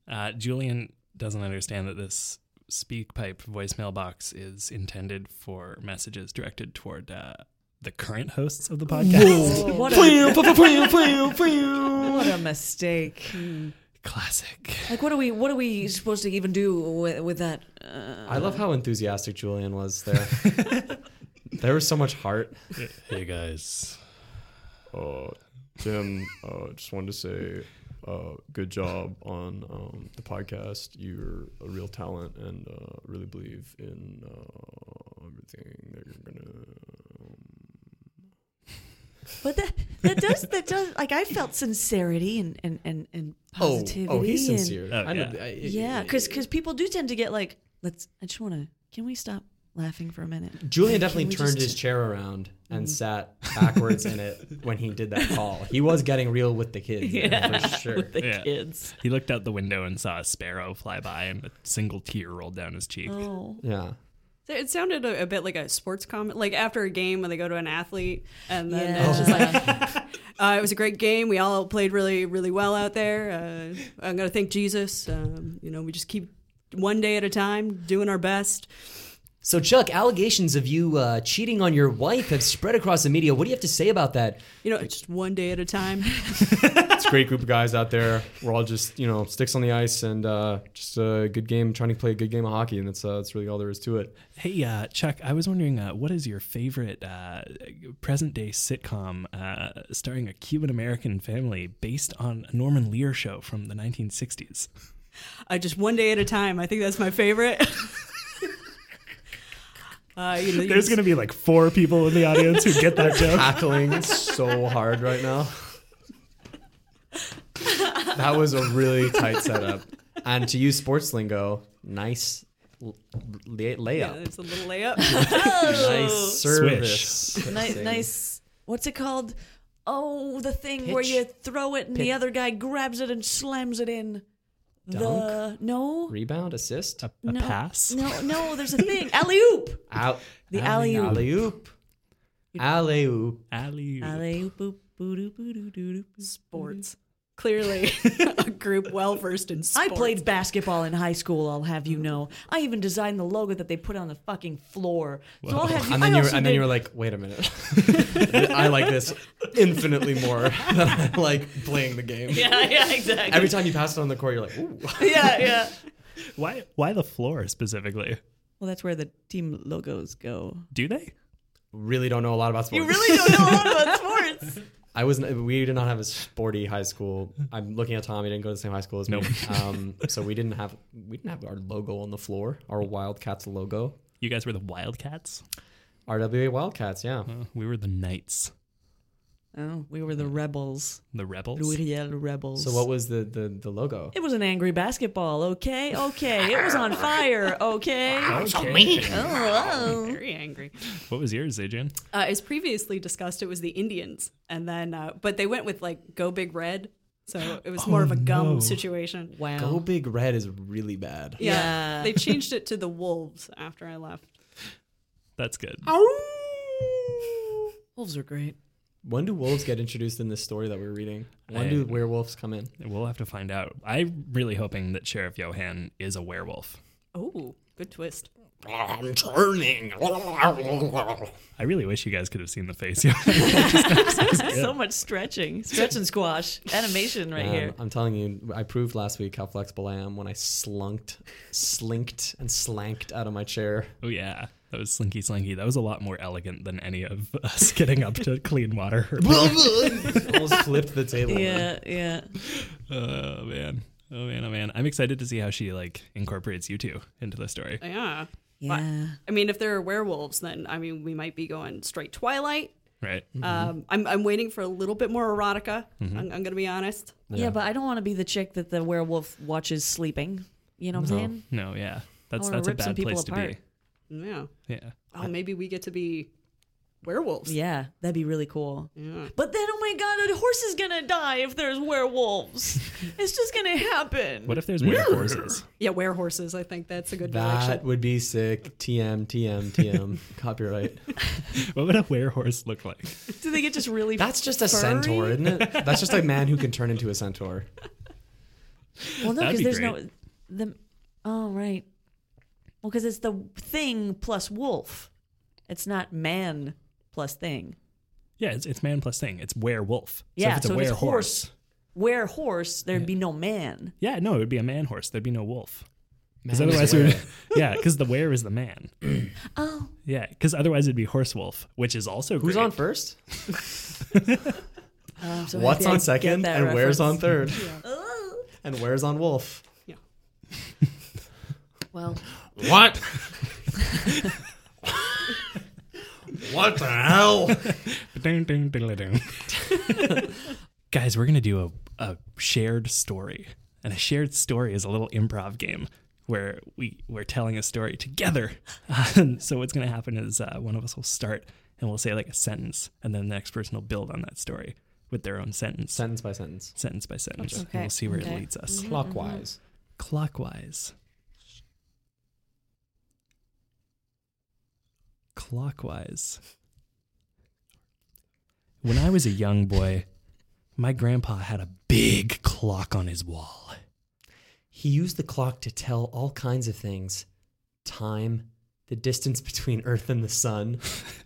Uh, Julian doesn't understand that this SpeakPipe voicemail box is intended for messages directed toward uh, the current hosts of the podcast. What a, what a mistake. Classic. Like, what are we? What are we supposed to even do with, with that? Uh, I love how enthusiastic Julian was there. there was so much heart. Hey guys. Uh, Tim, uh, just wanted to say, uh, good job on um, the podcast. You're a real talent, and uh, really believe in uh, everything that you're gonna. But that that does that does like I felt sincerity and and and, and Oh, positivity. oh, he's and- sincere. Oh, yeah. I- Yeah, because people do tend to get like, let's. I just want to. Can we stop laughing for a minute? Julian definitely turned just- his chair around Mm. and sat backwards in it when he did that call. He was getting real with the kids, yeah, for sure. with the Yeah. kids. He looked out the window and saw a sparrow fly by, and a single tear rolled down his cheek. Oh, Yeah. It sounded a, a bit like a sports comment, like after a game when they go to an athlete, and then Yeah. it's just like, uh, it was a great game. We all played really, really well out there. Uh, I'm gonna thank Jesus. Um, you know, we just keep one day at a time, doing our best. So, Chuck, allegations of you uh, cheating on your wife have spread across the media. What do you have to say about that? You know, just one day at a time. It's a great group of guys out there. We're all just, you know, sticks on the ice and uh, just a good game, trying to play a good game of hockey, and that's uh, that's really all there is to it. Hey, uh, Chuck, I was wondering, uh, what is your favorite uh, present day sitcom uh, starring a Cuban American family based on a Norman Lear show from the 1960s? uh, just one day at a time. I think that's my favorite. uh, you know, There's going to be like four people in the audience who get that joke. Tackling so hard right now. That was a really tight setup. And to use sports lingo, nice l- lay- yeah, layup. it's a little layup. Nice service. nice, nice. What's it called? Oh, the thing where you throw it and the other guy grabs it and slams it in. The Dunk? no, Rebound, assist, A, a no, pass? No, no. There's a thing. Alley oop. out. The alley-oop. Alley oop. Alley oop. Alley. Alley oop oop boo doo boo doo doo doo. sports. Clearly, a group well versed in sports. I played basketball in high school. I'll have you know. I even designed the logo that they put on the fucking floor. So I'll have you. And then I you were, also and then did- you were like, wait a minute. I like this infinitely more than I like playing the game. yeah, yeah, exactly. Every time you pass it on the court, you're like, ooh. yeah, yeah. Why, why the floor specifically? Well, that's where the team logos go. Do they? really don't know a lot about sports. You really don't know a lot about sports. I was we did not have a sporty high school. I'm looking at Tom. He didn't go to the same high school as me. Um, so we didn't have we didn't have our logo on the floor. Our Wildcats logo. You guys were the Wildcats? RWA Wildcats. Yeah. Uh, we were the Knights, Oh, we were the rebels. the Rebels. L'Uriel rebels. So what was the the, the logo? It was an angry basketball. Okay, okay. It was on fire. Okay. Okay. Oh, very angry. What was yours, Adrian? Uh, as previously discussed, it was the Indians, and then uh, but they went with like Go Big Red, so it was more of a gum no. situation. wow. Go Big Red is really bad. Yeah, Yeah. they changed it to the Wolves after I left. That's good. Wolves are great. When do wolves get introduced in this story that we're reading? When I- do werewolves come in? We'll have to find out. I'm really hoping that Sheriff Johan is a werewolf. Oh, good twist. I'm turning. I really wish you guys could have seen the face. Yeah. So much stretching, stretch and squash, animation right Um, here. I'm telling you, I proved last week how flexible I am when I slunked, slinked, and slanked out of my chair. oh yeah, that was slinky slinky. That was a lot more elegant than any of us getting up to clean water. Almost flipped the table. Yeah, yeah. oh man, oh man, oh man. I'm excited to see how she like incorporates you two into the story. Yeah. Yeah. I mean, if there are werewolves, then I mean, we might be going straight Twilight. Right? Um, I'm, I'm waiting for a little bit more erotica. I'm, I'm gonna be honest. yeah, but I don't want to be the chick that the werewolf watches sleeping. You know what I'm saying? No, yeah, that's that's a bad place to apart. Yeah. be. Yeah. Yeah. Oh, maybe we get to be werewolves. Yeah, that'd be really cool. Yeah. But then, oh my god, a horse is gonna die if there's werewolves. it's just gonna happen. What if there's werehorses? Yeah, werehorses. I think that's a good direction. That direction. would be sick. TM, TM, TM. Copyright. what would a werehorse look like? Do they get just really? That's just a furry? centaur, isn't it? That's just a man who can turn into a centaur. Well, no, That'd because be there's great. no the. Oh right. Well, because it's the thing plus wolf. It's not man plus thing. Yeah, it's, it's man plus thing. It's werewolf. Yeah, so if it's a so if it's werehorse, horse, where horse, there'd be no man. yeah, no, it would be a man horse. There'd be no wolf. Because otherwise, it would, yeah, because the were is the man. Oh, Yeah, because otherwise it'd be horse wolf, which is also Who's great. on first? I'm so What's happy I on second? that And where's on reference. third? And where's on wolf? Yeah. well, What? what the hell? But dun, dun, dun, dun. Guys, we're gonna do a, a shared story, and a shared story is a little improv game where we we're telling a story together. so what's gonna happen is uh, one of us will start and we'll say like a sentence, and then the next person will build on that story with their own sentence, Sentence by sentence. sentence by sentence, and we'll see where okay. it leads us. Clockwise. Clockwise. Clockwise. When I was a young boy, my grandpa had a big clock on his wall. He used the clock to tell all kinds of things time, the distance between Earth and the sun,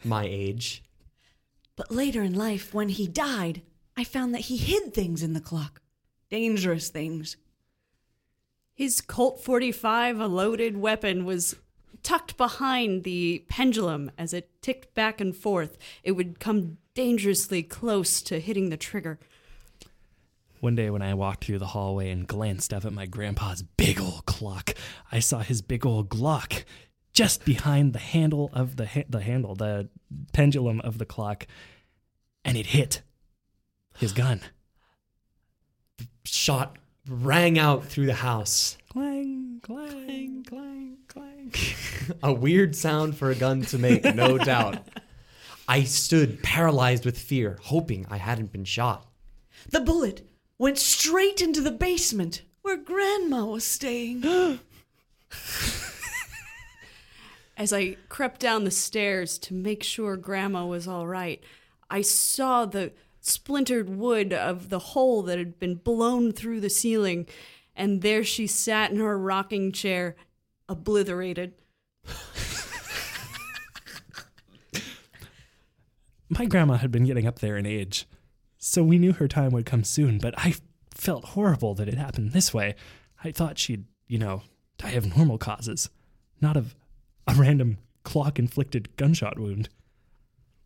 my age. But later in life, when he died, I found that he hid things in the clock. Dangerous things. His Colt 45, a loaded weapon, was tucked behind the pendulum as it ticked back and forth. It would come dangerously close to hitting the trigger. One day when I walked through the hallway and glanced up at my grandpa's big old clock, I saw his big old Glock just behind the handle of the ha- the handle, the pendulum of the clock, and it hit his gun. Shot rang out through the house. Clang, clang, clang, clang. A weird sound for a gun to make, no doubt. I stood paralyzed with fear, hoping I hadn't been shot. The bullet went straight into the basement where Grandma was staying. As I crept down the stairs to make sure Grandma was all right, I saw the splintered wood of the hole that had been blown through the ceiling, and there she sat in her rocking chair, obliterated. My grandma had been getting up there in age, so we knew her time would come soon, but I felt horrible that it happened this way. I thought she'd, you know, die of normal causes, not of a random clock inflicted gunshot wound.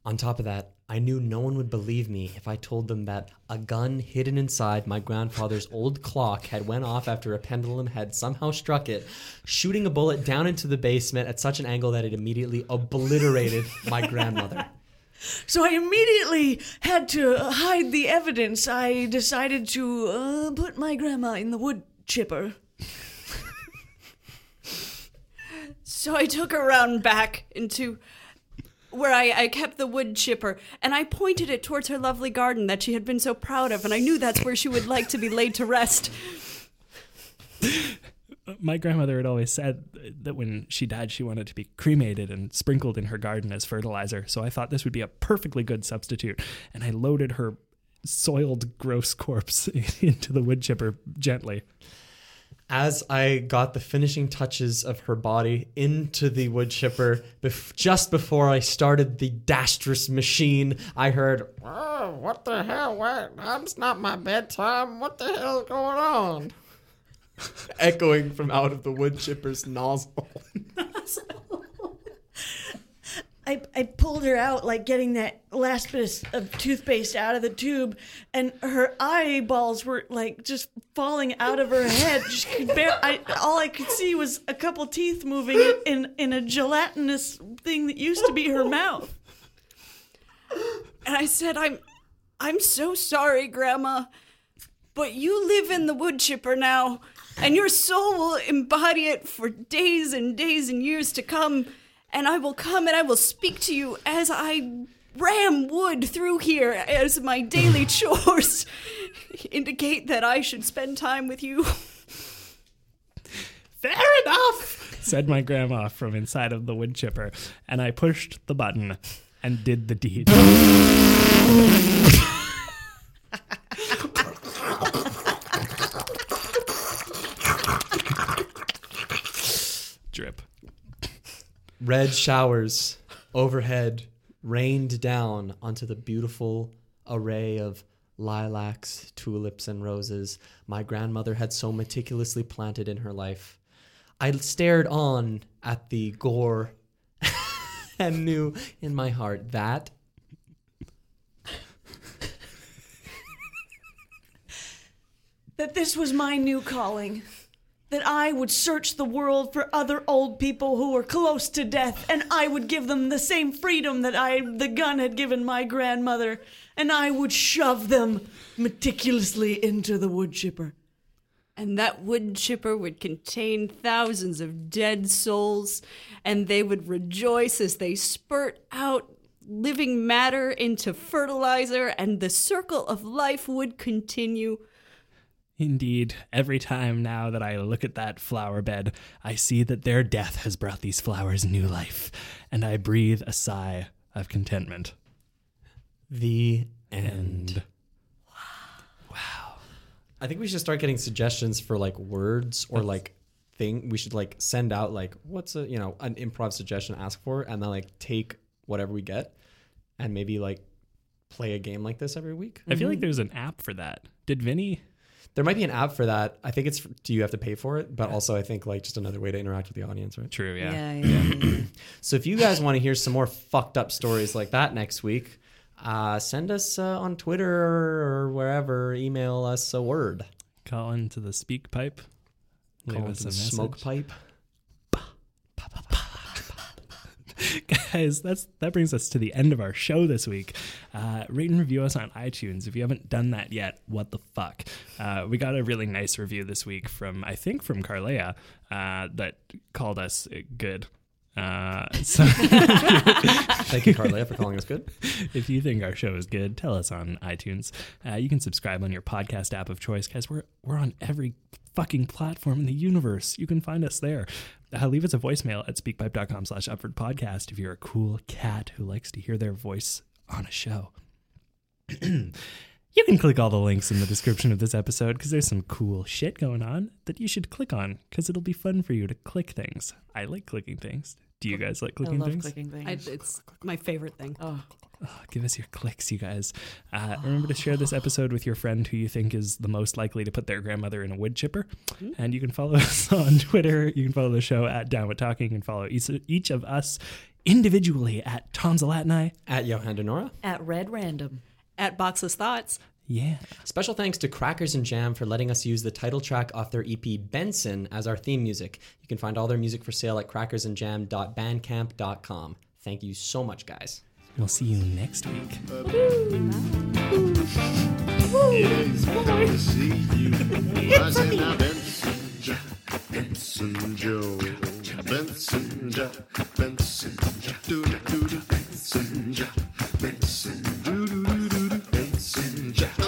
On top of that, I knew no one would believe me if I told them that a gun hidden inside my grandfather's old clock had went off after a pendulum had somehow struck it, shooting a bullet down into the basement at such an angle that it immediately obliterated my grandmother. So I immediately had to hide the evidence. I decided to uh, put my grandma in the wood chipper. So I took her around back into where I, I kept the wood chipper and I pointed it towards her lovely garden that she had been so proud of, and I knew that's where she would like to be laid to rest. My grandmother had always said that when she died, she wanted to be cremated and sprinkled in her garden as fertilizer. So I thought this would be a perfectly good substitute. And I loaded her soiled, gross corpse into the wood chipper gently. As I got the finishing touches of her body into the wood chipper, bef- just before I started the dastrous machine, I heard Oh, what the hell? What? It's not my bedtime. What the hell's going on? echoing from out of the wood chipper's nozzle. I, I pulled her out, like getting that last bit of, toothpaste out of the tube, and her eyeballs were like just falling out of her head. Bear, I, all I could see was a couple teeth moving in, in, in a gelatinous thing that used to be her mouth. And I said, I'm I'm so sorry, Grandma, but you live in the wood chipper now, and your soul will embody it for days and days and years to come. And I will come and I will speak to you as I ram wood through here as my daily chores indicate that I should spend time with you. Fair enough, said my grandma from inside of the wood chipper. And I pushed the button and did the deed. Drip. Red showers overhead rained down onto the beautiful array of lilacs, tulips, and roses my grandmother had so meticulously planted in her life. I stared on at the gore and knew in my heart that That this was my new calling. That I would search the world for other old people who were close to death, and I would give them the same freedom that I the gun had given my grandmother, and I would shove them meticulously into the wood chipper. And that wood chipper would contain thousands of dead souls, and they would rejoice as they spurt out living matter into fertilizer, and the circle of life would continue. Indeed, every time now that I look at that flower bed, I see that their death has brought these flowers new life, and I breathe a sigh of contentment. The end. And I think we should start getting suggestions for like words or like thing. We should like send out like what's a you know an improv suggestion ask for, and then like take whatever we get, and maybe like play a game like this every week. I feel like mm-hmm. there's an app for that. Did Vinny? There might be an app for that. I think it's do you have to pay for it, but also I think like just another way to interact with the audience, right? True, yeah. yeah. So if you guys want to hear some more fucked up stories like that next week, uh, send us uh, on Twitter or wherever. Email us a word. Call into the speak pipe. Leave Call us it a the smoke message. pipe. guys that's that brings us to the end of our show this week uh, rate and review us on itunes if you haven't done that yet what the fuck uh, we got a really nice review this week from i think from carlea uh, that called us good uh, so Thank you, Carlia, for calling us good. if you think our show is good, tell us on iTunes. Uh, you can subscribe on your podcast app of choice, guys. We're we're on every fucking platform in the universe. You can find us there. Uh, leave us a voicemail at speakpipe.com slash upward podcast if you're a cool cat who likes to hear their voice on a show. you can click all the links in the description of this episode because there's some cool shit going on that you should click on because it'll be fun for you to click things. I like clicking things. Do you guys like I clicking love things? clicking things. I, it's my favorite thing. oh. Oh, give us your clicks, you guys. Uh, remember to share this episode with your friend who you think is the most likely to put their grandmother in a wood chipper. And you can follow us on Twitter. You can follow the show at Down with Talking and follow each, each of us individually at Tonsillatini. At Johan Denora. At Red Random. At Boxless Thoughts. Yeah. Special thanks to Crackers and Jam for letting us use the title track off their EP Benson as our theme music. You can find all their music for sale at crackersandjam.bandcamp.com. Thank you so much, guys. We'll see you next week. Benson, Benson Joe. Benson, Benson, Benson, Benson, Benson.